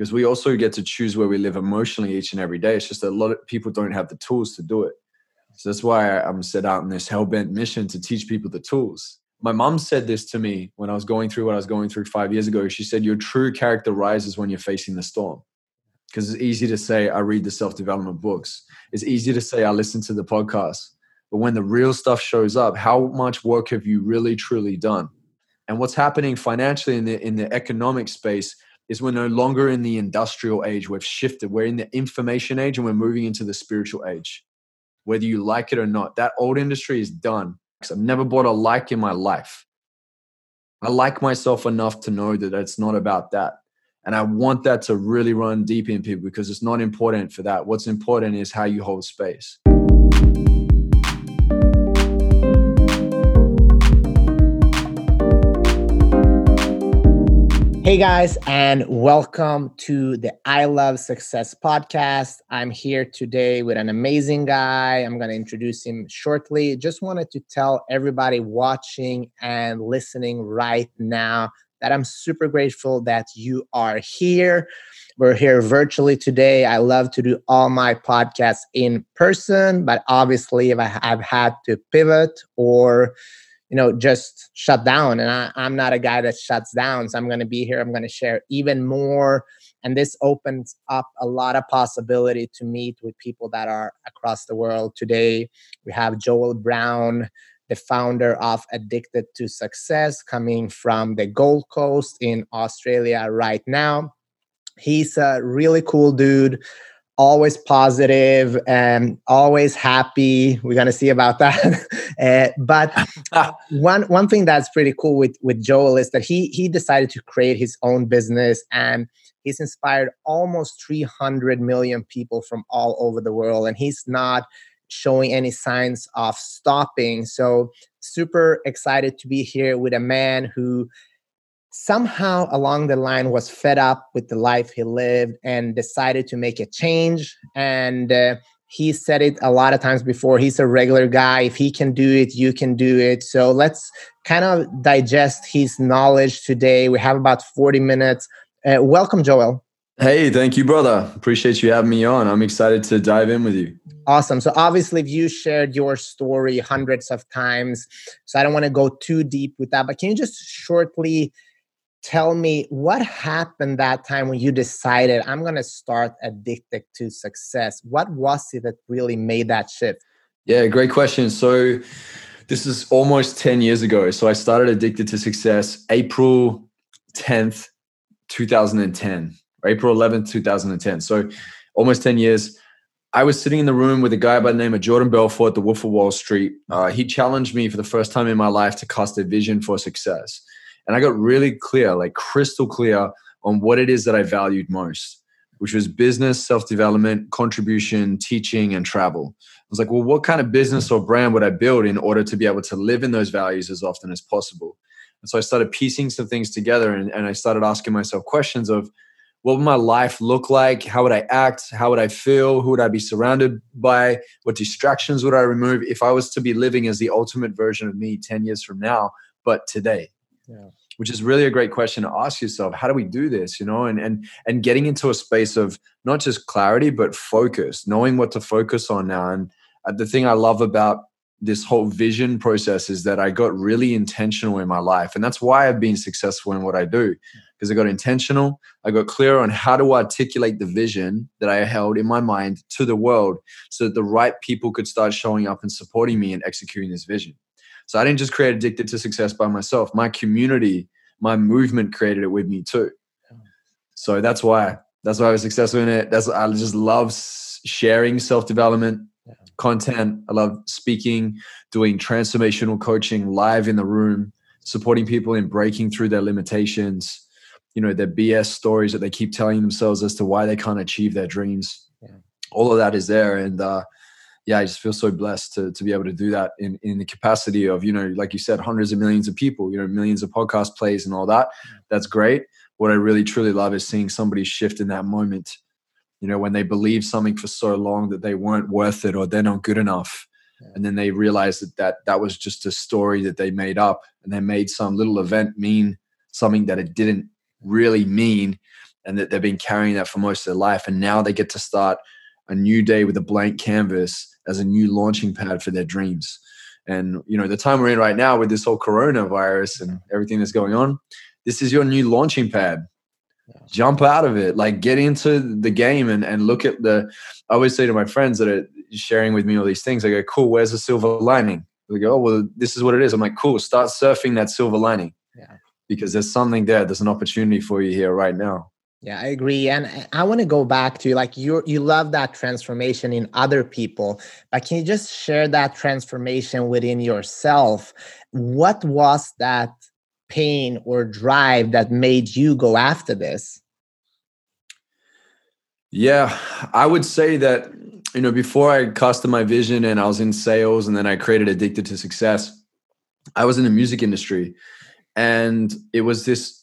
because we also get to choose where we live emotionally each and every day. It's just a lot of people don't have the tools to do it. So that's why I'm set out on this hell bent mission to teach people the tools. My mom said this to me when I was going through what I was going through five years ago. She said, Your true character rises when you're facing the storm. Because it's easy to say, I read the self development books. It's easy to say, I listen to the podcast. But when the real stuff shows up, how much work have you really, truly done? And what's happening financially in the, in the economic space is we're no longer in the industrial age. We've shifted. We're in the information age and we're moving into the spiritual age. Whether you like it or not, that old industry is done. I've never bought a like in my life. I like myself enough to know that it's not about that. And I want that to really run deep in people because it's not important for that. What's important is how you hold space. Hey guys, and welcome to the I Love Success podcast. I'm here today with an amazing guy. I'm going to introduce him shortly. Just wanted to tell everybody watching and listening right now that I'm super grateful that you are here. We're here virtually today. I love to do all my podcasts in person, but obviously, if I have had to pivot or you know just shut down. And I, i'm not a guy that shuts down so i'm going to be here i'm going to share even more. And this opens up a lot of possibility to meet with people that are across the world today. We have joel brown the founder of addicted to success coming from the gold coast in australia right now. He's a really cool dude always positive and always happy. We're gonna see about that. uh, but one one thing that's pretty cool with with Joel is that he he decided to create his own business and he's inspired almost 300 million people from all over the world and he's not showing any signs of stopping so super excited to be here with a man who somehow along the line was fed up with the life he lived and decided to make a change. And uh, he said it a lot of times before he's a regular guy. If he can do it you can do it. So let's kind of digest his knowledge today. We have about 40 minutes. Uh, welcome joel. Hey thank you brother. Appreciate you having me on. I'm excited to dive in with you. Awesome. So obviously you shared your story hundreds of times so i don't want to go too deep with that but can you just shortly tell me what happened that time when you decided i'm going to start addicted to success. What was it that really made that shift? Yeah great question. So this is almost 10 years ago. So i started addicted to success april 10th 2010 april 11th 2010 so almost 10 years. I was sitting in the room with a guy by the name of Jordan Belfort the Wolf of Wall Street. Uh, he challenged me for the first time in my life to cast a vision for success. And I got really clear, like crystal clear on what it is that I valued most, which was business, self development, contribution, teaching, and travel. I was like, well, what kind of business or brand would I build in order to be able to live in those values as often as possible? And so I started piecing some things together and, and I started asking myself questions of, what would my life look like? How would I act? How would I feel? Who would I be surrounded by? What distractions would I remove if I was to be living as the ultimate version of me 10 years from now, but today? Yeah. which is really a great question to ask yourself how do we do this you know and and and getting into a space of not just clarity but focus knowing what to focus on now. And uh, the thing i love about this whole vision process is that i got really intentional in my life and that's why i've been successful in what i do because i got intentional i got clear on how to articulate the vision that i held in my mind to the world so that the right people could start showing up and supporting me and executing this vision so I didn't just create Addicted to Success by myself. My community, my movement created it with me too. So that's why. That's why I was successful in it. That's I just love sharing self development yeah. content. I love speaking, doing transformational coaching live in the room, supporting people in breaking through their limitations. You know, their BS stories that they keep telling themselves as to why they can't achieve their dreams. Yeah. All of that is there, and uh, yeah, I just feel so blessed to to be able to do that in in the capacity of you know, like you said, hundreds of millions of people, you know, millions of podcast plays and all that. Mm. That's great. What I really truly love is seeing somebody shift in that moment. You know, when they believe something for so long that they weren't worth it or they're not good enough, and then they realize that that that was just a story that they made up, and they made some little event mean something that it didn't really mean and that they've been carrying that for most of their life and now they get to start a new day with a blank canvas as a new launching pad for their dreams. And you know the time we're in right now with this whole coronavirus and everything that's going on this is your new launching pad. Jump out of it. Like get into the game and, and look at the i always say to my friends that are sharing with me all these things i go cool where's the silver lining? They go oh well this is what it is. I'm like cool start surfing that silver lining. Yeah. Because there's something there. There's an opportunity for you here right now yeah, I agree. And I want to go back to like you you love that transformation in other people, but can you just share that transformation within yourself? What was that pain or drive that made you go after this? Yeah, I would say that you know before I custom my vision and I was in sales and then I created Addicted to Success, I was in the music industry and it was this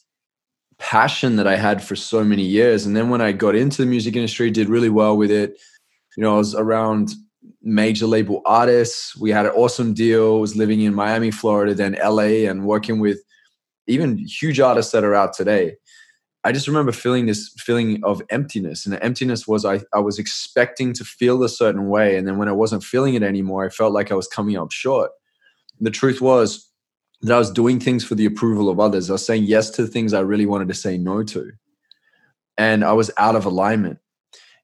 passion that I had for so many years. And then when I got into the music industry, did really well with it. You know, I was around major label artists. We had an awesome deal. was living in Miami, Florida, then LA, and working with even huge artists that are out today. I just remember feeling this feeling of emptiness. And the emptiness was I, I was expecting to feel a certain way. And then when I wasn't feeling it anymore, I felt like I was coming up short. And the truth was, that I was doing things for the approval of others. I was saying yes to things I really wanted to say no to. And I was out of alignment.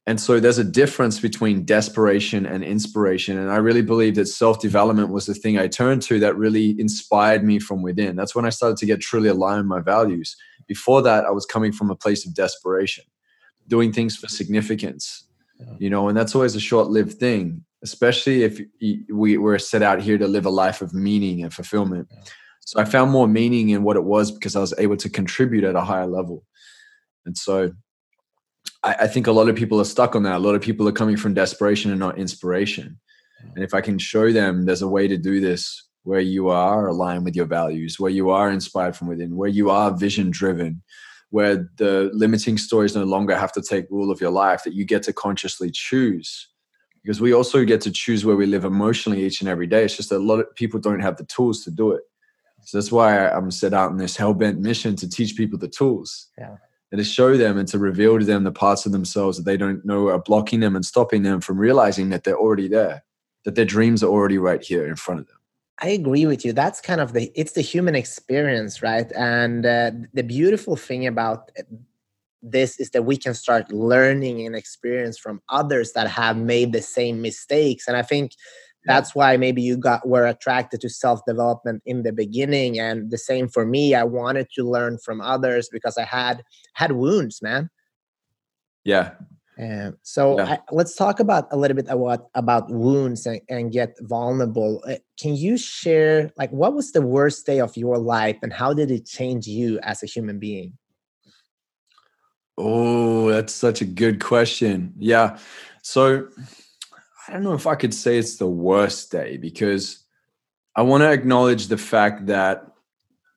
And so there's a difference between desperation and inspiration. And I really believe that self development was the thing I turned to that really inspired me from within. That's when I started to get truly aligned with my values. Before that, I was coming from a place of desperation, doing things for significance, you know, and that's always a short lived thing, especially if we were set out here to live a life of meaning and fulfillment. So I found more meaning in what it was because I was able to contribute at a higher level. And so I, I, think a lot of people are stuck on that. A lot of people are coming from desperation and not inspiration. Mm. And if I can show them there's a way to do this where you are aligned with your values, where you are inspired from within, where you are vision driven, where the limiting stories no longer have to take rule of your life, that you get to consciously choose. Because we also get to choose where we live emotionally each and every day. It's just that a lot of people don't have the tools to do it. So that's why I'm set out on this hell bent mission to teach people the tools. Yeah. And to show them and to reveal to them the parts of themselves that they don't know are blocking them and stopping them from realizing that they're already there, that their dreams are already right here in front of them. I agree with you. That's kind of the it's the human experience, right? And uh, the beautiful thing about this is that we can start learning and experience from others that have made the same mistakes. And I think that's why maybe you got were attracted to self development in the beginning and the same for me i wanted to learn from others because i had had wounds man. Yeah. And so yeah. I, let's talk about a little bit about about wounds and, and get vulnerable. Uh, can you share like what was the worst day of your life and how did it change you as a human being? Oh that's such a good question. Yeah. So I don't know if I could say it's the worst day because I want to acknowledge the fact that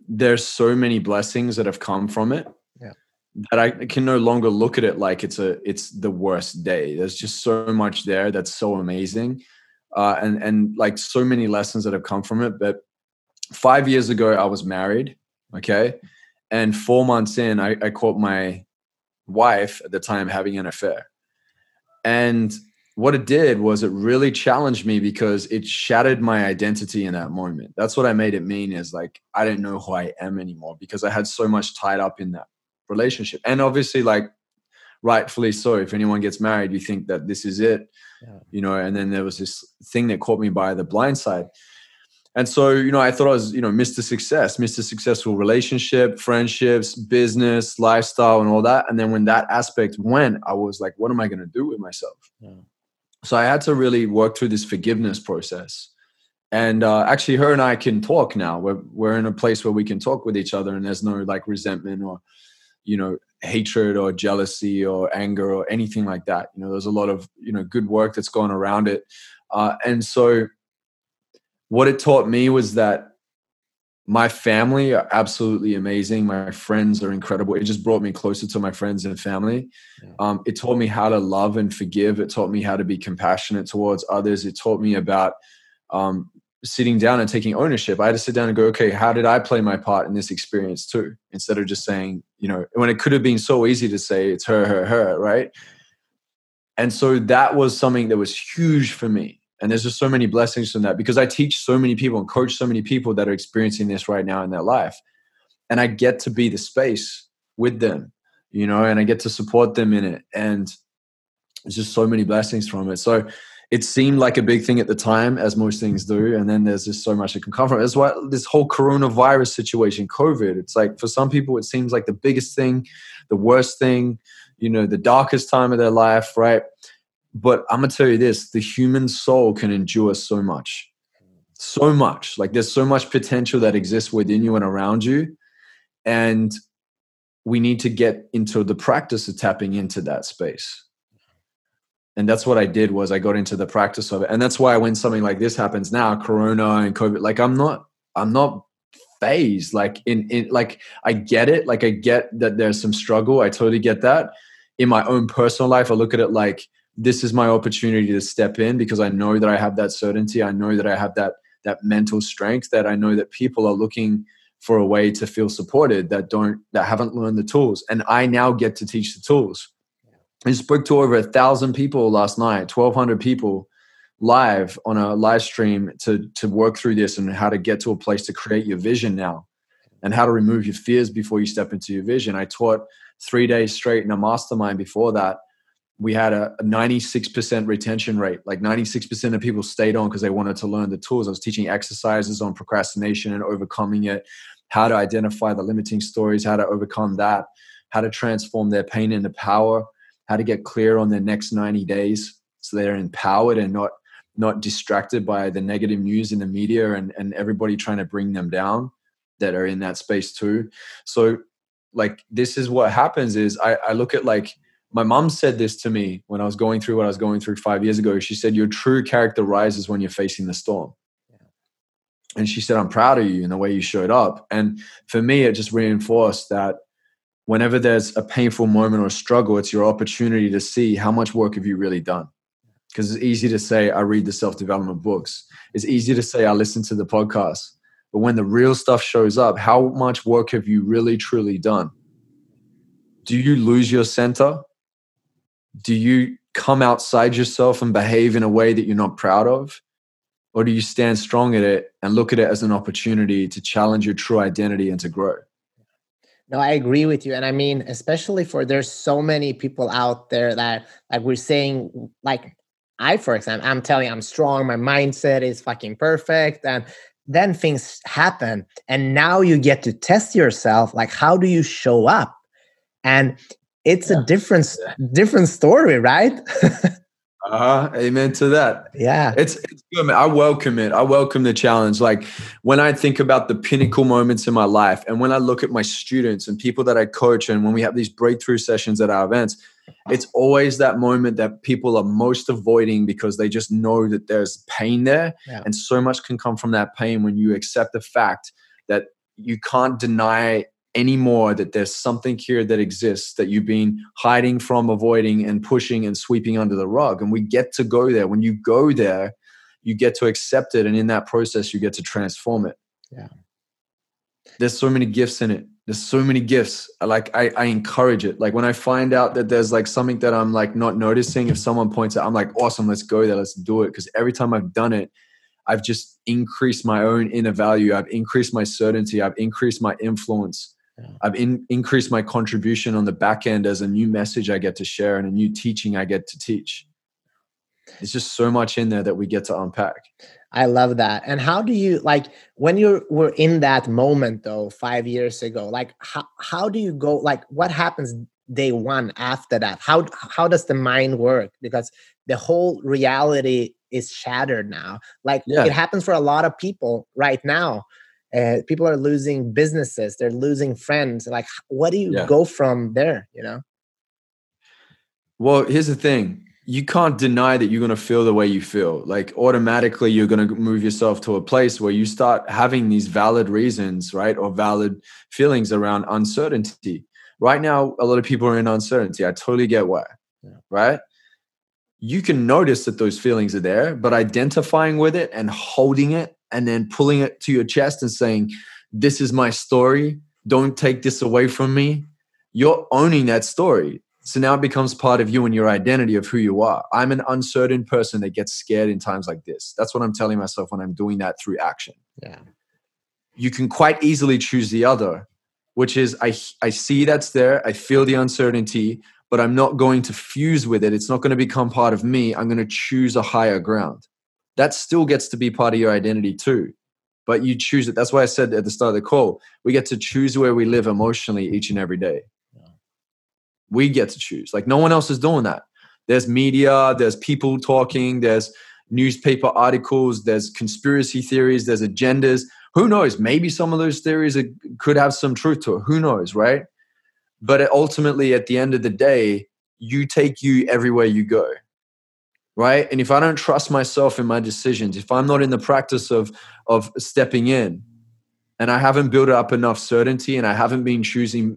there's so many blessings that have come from it yeah. that I can no longer look at it like it's a it's the worst day. There's just so much there that's so amazing, uh, and and like so many lessons that have come from it. But five years ago, I was married, okay, and four months in, I, I caught my wife at the time having an affair, and what it did was it really challenged me because it shattered my identity in that moment. That's what I made it mean is like I didn't know who I am anymore because I had so much tied up in that relationship. And obviously, like rightfully so, if anyone gets married, you think that this is it, yeah. you know. And then there was this thing that caught me by the blind side. And so, you know, I thought I was, you know, Mr. Success, Mr. Successful relationship, friendships, business, lifestyle, and all that. And then when that aspect went, I was like, what am I going to do with myself? Yeah so I had to really work through this forgiveness process. And uh, actually, her and I can talk now. We're we're in a place where we can talk with each other, and there's no like resentment or, you know, hatred or jealousy or anger or anything like that. You know, there's a lot of you know good work that's gone around it, uh, and so what it taught me was that my family are absolutely amazing. My friends are incredible. It just brought me closer to my friends and family. Yeah. Um, it taught me how to love and forgive. It taught me how to be compassionate towards others. It taught me about um, sitting down and taking ownership. I had to sit down and go, okay, how did I play my part in this experience too? Instead of just saying, you know, when it could have been so easy to say it's her, her, her, right? And so that was something that was huge for me. And there's just so many blessings from that because I teach so many people and coach so many people that are experiencing this right now in their life. And I get to be the space with them, you know, and I get to support them in it. And there's just so many blessings from it. So it seemed like a big thing at the time, as most things do, and then there's just so much that can come from it. That's why this whole coronavirus situation, COVID, it's like for some people it seems like the biggest thing, the worst thing, you know, the darkest time of their life, right? But I'm gonna tell you this: the human soul can endure so much, so much. Like there's so much potential that exists within you and around you, and we need to get into the practice of tapping into that space. And that's what i did was i got into the practice of it. And that's why when something like this happens now corona and covid like i'm not i'm not fazed. Like in, in like i get it. Like i get that there's some struggle. I totally get that. In my own personal life i look at it like this is my opportunity to step in because i know that i have that certainty i know that i have that that mental strength that i know that people are looking for a way to feel supported that don't that haven't learned the tools and i now get to teach the tools I spoke to over a thousand people last night, 1,200 people live on a live stream to, to work through this and how to get to a place to create your vision now and how to remove your fears before you step into your vision. I taught three days straight in a mastermind before that. We had a, a 96% retention rate. Like 96% of people stayed on because they wanted to learn the tools. I was teaching exercises on procrastination and overcoming it, how to identify the limiting stories, how to overcome that, how to transform their pain into power how to get clear on their next 90 days so they're empowered and not not distracted by the negative news in the media and, and everybody trying to bring them down that are in that space too so like this is what happens is I, I look at like my mom said this to me when i was going through what i was going through five years ago she said your true character rises when you're facing the storm and she said i'm proud of you and the way you showed up and for me it just reinforced that whenever there's a painful moment or a struggle, it's your opportunity to see how much work have you really done. Because it's easy to say, I read the self development books. It's easy to say, I listen to the podcast. But when the real stuff shows up, how much work have you really, truly done? Do you lose your center? Do you come outside yourself and behave in a way that you're not proud of? Or do you stand strong at it and look at it as an opportunity to challenge your true identity and to grow? No, I agree with you. And I mean, especially for there's so many people out there that like we're saying, like I, for example, I'm telling you, I'm strong, my mindset is fucking perfect. And then things happen. And now you get to test yourself. Like, how do you show up? And it's yeah. a different different story, right? Uh-huh. Amen to that. Yeah. It's, it's good, man. I welcome it. I welcome the challenge. Like when I think about the pinnacle moments in my life and when I look at my students and people that I coach and when we have these breakthrough sessions at our events, it's always that moment that people are most avoiding because they just know that there's pain there. Yeah. And so much can come from that pain when you accept the fact that you can't deny anymore that there's something here that exists that you've been hiding from, avoiding, and pushing and sweeping under the rug. And we get to go there. When you go there, you get to accept it. And in that process, you get to transform it. Yeah. There's so many gifts in it. There's so many gifts. Like I, I encourage it. Like when I find out that there's like something that I'm like not noticing, if someone points out, I'm like, awesome, let's go there, let's do it. Because every time I've done it, I've just increased my own inner value. I've increased my certainty. I've increased my influence yeah. I've in, increased my contribution on the back end as a new message I get to share and a new teaching I get to teach. It's just so much in there that we get to unpack. I love that. And how do you like when you were in that moment though 5 years ago like how how do you go like what happens day 1 after that? How how does the mind work because the whole reality is shattered now. Like yeah. it happens for a lot of people right now uh, people are losing businesses they're losing friends like what do you yeah. go from there you know well here's the thing you can't deny that you're going to feel the way you feel like automatically you're going to move yourself to a place where you start having these valid reasons right or valid feelings around uncertainty right now a lot of people are in uncertainty i totally get why yeah. right you can notice that those feelings are there but identifying with it and holding it and then pulling it to your chest and saying, This is my story. Don't take this away from me. You're owning that story. So now it becomes part of you and your identity of who you are. I'm an uncertain person that gets scared in times like this. That's what I'm telling myself when I'm doing that through action. Yeah. You can quite easily choose the other, which is I I see that's there, I feel the uncertainty, but I'm not going to fuse with it. It's not going to become part of me. I'm going to choose a higher ground. That still gets to be part of your identity too. But you choose it. That's why I said at the start of the call, we get to choose where we live emotionally each and every day we get to choose. Like no one else is doing that. There's media, there's people talking, there's newspaper articles, there's conspiracy theories, there's agendas. Who knows? Maybe some of those theories are, could have some truth to it. Who knows, right? But ultimately, at the end of the day, you take you everywhere you go, right? And if I don't trust myself in my decisions, if I'm not in the practice of of stepping in, and I haven't built up enough certainty, and I haven't been choosing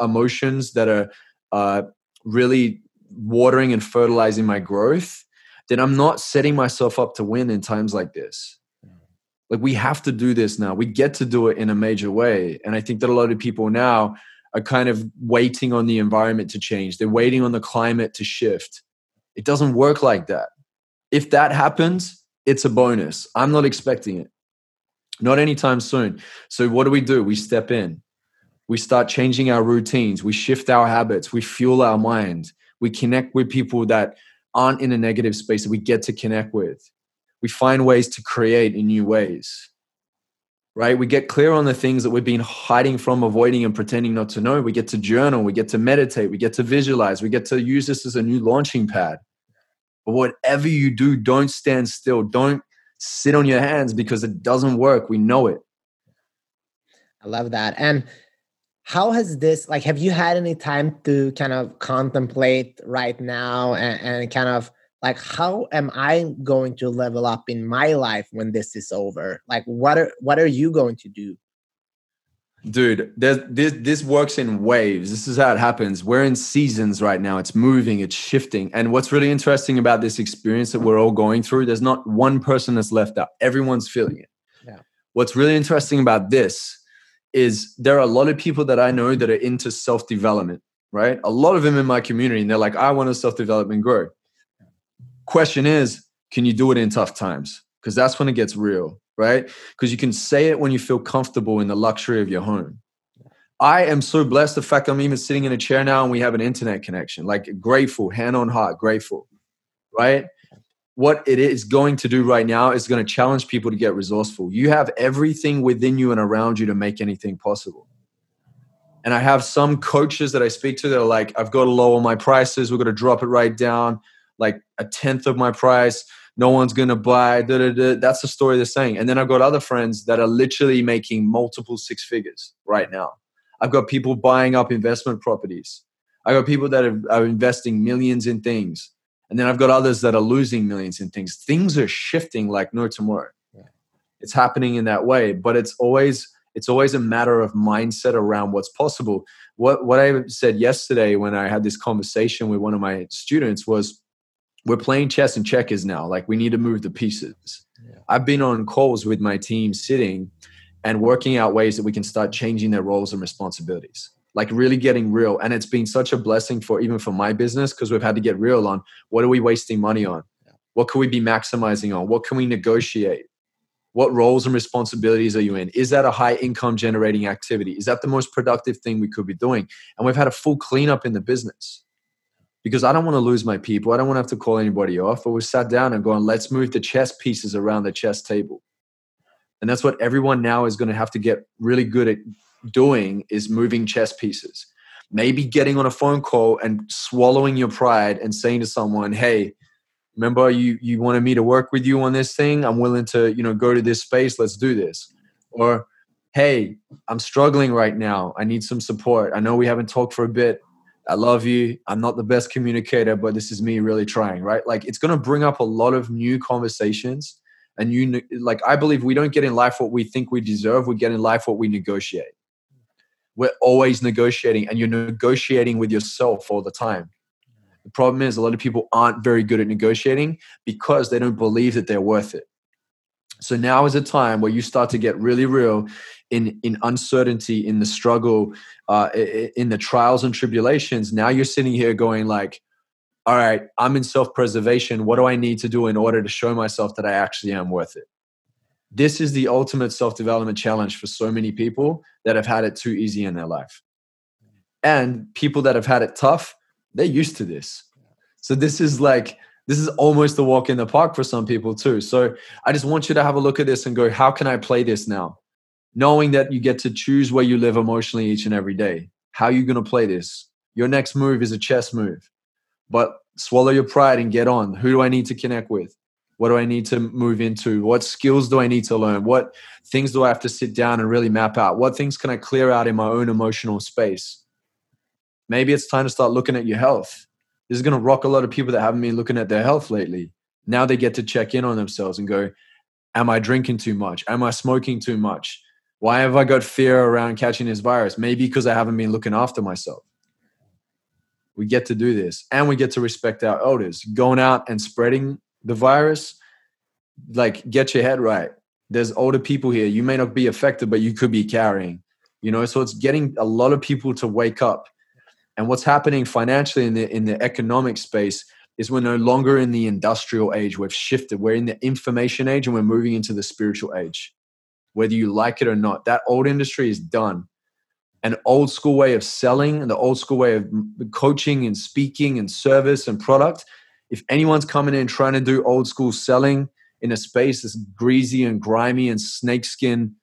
emotions that are uh, really watering and fertilizing my growth, then I'm not setting myself up to win in times like this. Like we have to do this now. We get to do it in a major way. And I think that a lot of people now are kind of waiting on the environment to change. They're waiting on the climate to shift. It doesn't work like that. If that happens, it's a bonus. I'm not expecting it. Not anytime soon. So what do we do? We step in. We start changing our routines. We shift our habits. We fuel our mind. We connect with people that aren't in a negative space that we get to connect with. We find ways to create in new ways right? We get clear on the things that we've been hiding from avoiding and pretending not to know. We get to journal. We get to meditate. We get to visualize. We get to use this as a new launching pad but whatever you do don't stand still. Don't sit on your hands because it doesn't work. We know it. I love that. And how has this like have you had any time to kind of contemplate right now and, and, kind of like how am i going to level up in my life when this is over? Like what are what are you going to do dude this this works in waves this is how it happens we're in seasons right now it's moving it's shifting and what's really interesting about this experience that we're all going through there's not one person that's left out everyone's feeling it yeah. what's really interesting about this is there are a lot of people that I know that are into self development, right? A lot of them in my community, and they're like, I want to self development grow. Question is, can you do it in tough times? Because that's when it gets real, right? Because you can say it when you feel comfortable in the luxury of your home. I am so blessed the fact I'm even sitting in a chair now and we have an internet connection. Like grateful, hand on heart, grateful, right? what it is going to do right now is going to challenge people to get resourceful. You have everything within you and around you to make anything possible. And I have some coaches that I speak to that are like, I've got to lower my prices. We're going to drop it right down, like a tenth of my price. No one's to buy. Da, da, da. That's the story they're saying. And then I've got other friends that are literally making multiple six figures right now. I've got people buying up investment properties. I got people that are, are investing millions in things and then I've got others that are losing millions in things. Things are shifting like no tomorrow. Yeah. It's happening in that way, but it's always it's always a matter of mindset around what's possible. What what I said yesterday when I had this conversation with one of my students was we're playing chess and checkers now. Like we need to move the pieces. Yeah. I've been on calls with my team sitting and working out ways that we can start changing their roles and responsibilities like really getting real. And it's been such a blessing for even for my business because we've had to get real on what are we wasting money on? What can we be maximizing on? What can we negotiate? What roles and responsibilities are you in? Is that a high income generating activity? Is that the most productive thing we could be doing? And we've had a full cleanup in the business because I don't want to lose my people. I don't want to have to call anybody off. But we sat down and going, let's move the chess pieces around the chess table. And that's what everyone now is going to have to get really good at doing is moving chess pieces. Maybe getting on a phone call and swallowing your pride and saying to someone, "Hey, remember you you wanted me to work with you on this thing? I'm willing to, you know, go to this space. Let's do this." Or, "Hey, I'm struggling right now. I need some support. I know we haven't talked for a bit. I love you. I'm not the best communicator, but this is me really trying, right? Like it's going to bring up a lot of new conversations and you like I believe we don't get in life what we think we deserve, we get in life what we negotiate we're always negotiating and you're negotiating with yourself all the time. The problem is a lot of people aren't very good at negotiating because they don't believe that they're worth it. So now is a time where you start to get really real in in uncertainty, in the struggle, uh, in the trials and tribulations. Now you're sitting here going like, "All right, I'm in self preservation. What do I need to do in order to show myself that I actually am worth it?" This is the ultimate self development challenge for so many people that have had it too easy in their life, and people that have had it tough. They're used to this. So this is like this is almost a walk in the park for some people too. So I just want you to have a look at this and go, how can I play this now? Knowing that you get to choose where you live emotionally each and every day. How are you going to play this? Your next move is a chess move. But swallow your pride and get on. Who do I need to connect with? What do I need to move into? What skills do I need to learn? What things do I have to sit down and really map out? What things can I clear out in my own emotional space? Maybe it's time to start looking at your health this is going to rock a lot of people that haven't been looking at their health lately. Now they get to check in on themselves and go, Am I drinking too much? Am I smoking too much? Why have I got fear around catching this virus? Maybe because I haven't been looking after myself. We get to do this and we get to respect our elders. Going out and spreading the virus, like, get your head right. There's older people here. You may not be affected, but you could be carrying, you know? So it's getting a lot of people to wake up and what's happening financially in the in the economic space is we're no longer in the industrial age. We've shifted. We're in the information age and we're moving into the spiritual age. Whether you like it or not, that old industry is done. An old school way of selling and the old school way of coaching and speaking and service and product. If anyone's coming in trying to do old school selling in a space that's greasy and grimy and snakeskin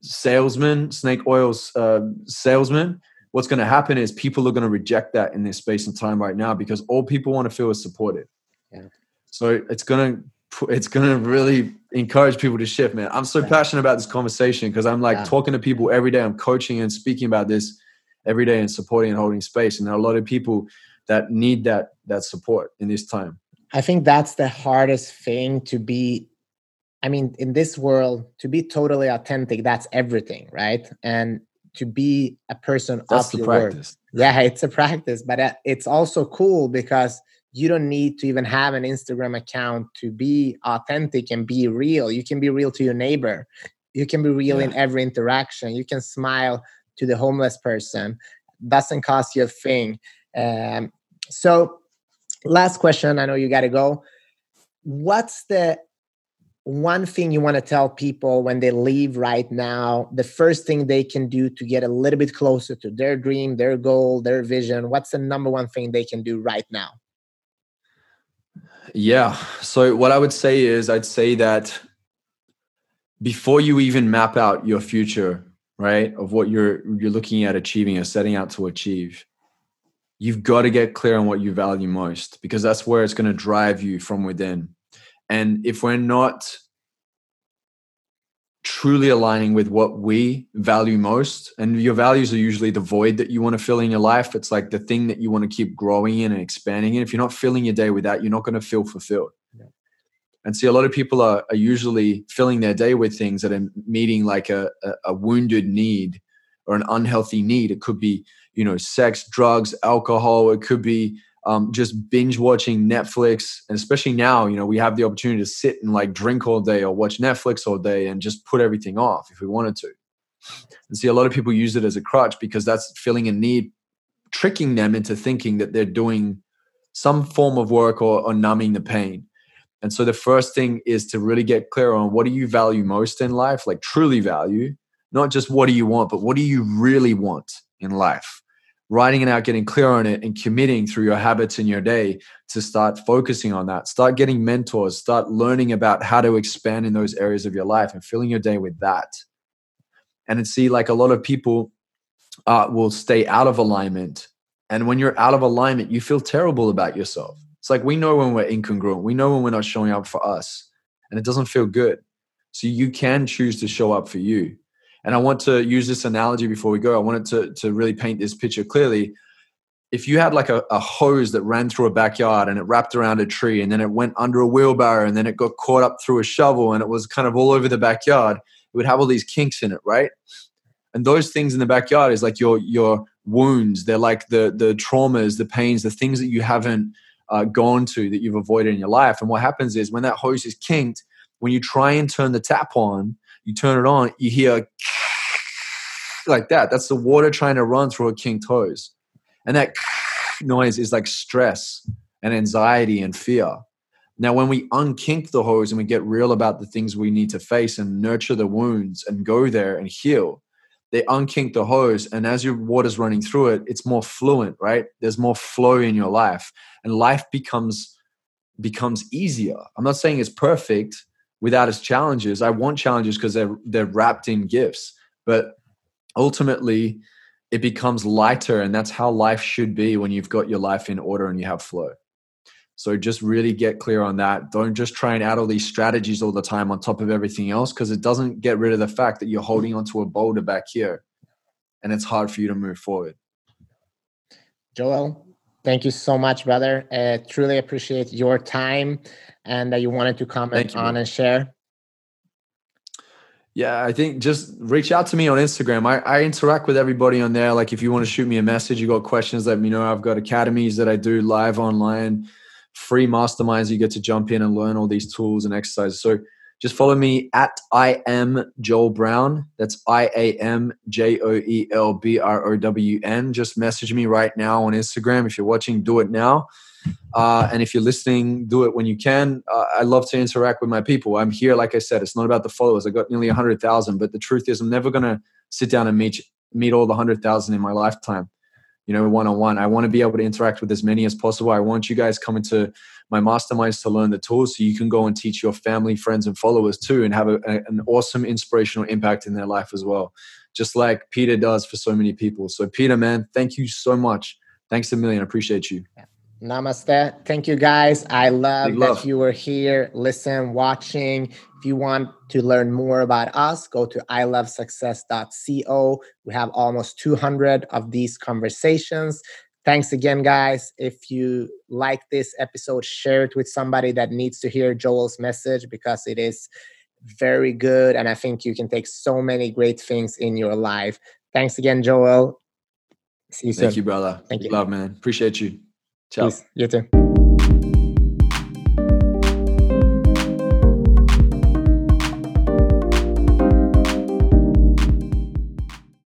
salesman, snake oil uh, salesman, what's going to happen is people are going to reject that in this space and time right now because all people want to feel is supported. Yeah. So it's going to it's going to really encourage people to shift, man. I'm so yeah. passionate about this conversation because I'm like yeah. talking to people every day. I'm coaching and speaking about this every day and supporting and holding space. And there are a lot of people that need that that support in this time. I think that's the hardest thing to be I mean, in this world, to be totally authentic, that's everything, right? And to be a person That's of the practice. Word. Yeah, it's a practice, but uh, it's also cool because you don't need to even have an Instagram account to be authentic and be real. You can be real to your neighbor. You can be real yeah. in every interaction. You can smile to the homeless person. Doesn't cost you a thing. Um, so, last question. I know you got to go. What's the one thing you want to tell people when they leave right now, the first thing they can do to get a little bit closer to their dream, their goal, their vision? What's the number one thing they can do right now? Yeah. So, what I would say is, I'd say that before you even map out your future, right, of what you're you're looking at achieving or setting out to achieve, you've got to get clear on what you value most because that's where it's going to drive you from within and if we're not truly aligning with what we value most, and your values are usually the void that you want to fill in your life, it's like the thing that you want to keep growing in and expanding in. If you're not filling your day with that, you're not going to feel fulfilled. Yeah. And see, a lot of people are, are usually filling their day with things that are meeting like a, a, a wounded need or an unhealthy need. It could be, you know, sex, drugs, alcohol. It could be um, just binge watching Netflix, and especially now, you know, we have the opportunity to sit and like drink all day or watch Netflix all day and just put everything off if we wanted to. And see, a lot of people use it as a crutch because that's filling a need, tricking them into thinking that they're doing some form of work or, or numbing the pain. And so the first thing is to really get clear on what do you value most in life, like truly value, not just what do you want, but what do you really want in life writing it out, getting clear on it, and committing through your habits in your day to start focusing on that. Start getting mentors, start learning about how to expand in those areas of your life and filling your day with that. And see, like a lot of people uh, will stay out of alignment. And when you're out of alignment, you feel terrible about yourself. It's like we know when we're incongruent, we know when we're not showing up for us, and it doesn't feel good. So you can choose to show up for you. And I want to use this analogy before we go. I wanted to, to really paint this picture clearly. If you had like a, a hose that ran through a backyard and it wrapped around a tree and then it went under a wheelbarrow and then it got caught up through a shovel and it was kind of all over the backyard, it would have all these kinks in it, right? And those things in the backyard is like your your wounds. They're like the the traumas, the pains, the things that you haven't uh, gone to that you've avoided in your life. And what happens is when that hose is kinked, when you try and turn the tap on, you turn it on, you hear like that. That's the water trying to run through a kinked hose. And that noise is like stress and anxiety and fear. Now, when we unkink the hose and we get real about the things we need to face and nurture the wounds and go there and heal, they unkink the hose. And as your water's running through it, it's more fluent, right? There's more flow in your life. And life becomes becomes easier. I'm not saying it's perfect without its challenges. I want challenges because they're they're wrapped in gifts. But ultimately it becomes lighter and that's how life should be when you've got your life in order and you have flow. So just really get clear on that. Don't just try and add all these strategies all the time on top of everything else because it doesn't get rid of the fact that you're holding onto a boulder back here and it's hard for you to move forward. Joel, thank you so much, brother. I truly appreciate your time and that you wanted to comment you, on man. and share. Yeah, I think just reach out to me on Instagram. I, I interact with everybody on there. Like if you want to shoot me a message, you got questions, let me know. I've got academies that I do live online free masterminds you get to jump in and learn all these tools and exercises so just follow me at i am joel brown. That's i-a-m-j-o-e-l-b-r-o-w-n just message me right now on instagram if you're watching. Do it now. Uh, and if you're listening do it when you can. Uh, i love to interact with my people. I'm here like i said it's not about the followers. I got nearly 100000 but the truth is i'm never going to sit down and meet meet all the 100000 in my lifetime you know, one on one. I want to be able to interact with as many as possible. I want you guys coming to my masterminds to learn the tools so you can go and teach your family, friends, and followers too, and have a, a, an awesome inspirational impact in their life as well, just like Peter does for so many people. So, Peter, man, thank you so much. Thanks a million. I appreciate you. Namaste. Thank you, guys. I love, that you were here, listen, watching. If you want to learn more about us, go to ilovesuccess.co. We have almost 200 of these conversations. Thanks again, guys. If you like this episode, share it with somebody that needs to hear Joel's message because it is very good. And I think you can take so many great things in your life. Thanks again, Joel. See you soon. Thank you, brother. Thank you. Love, man. Appreciate you. Ciao. Peace. You too.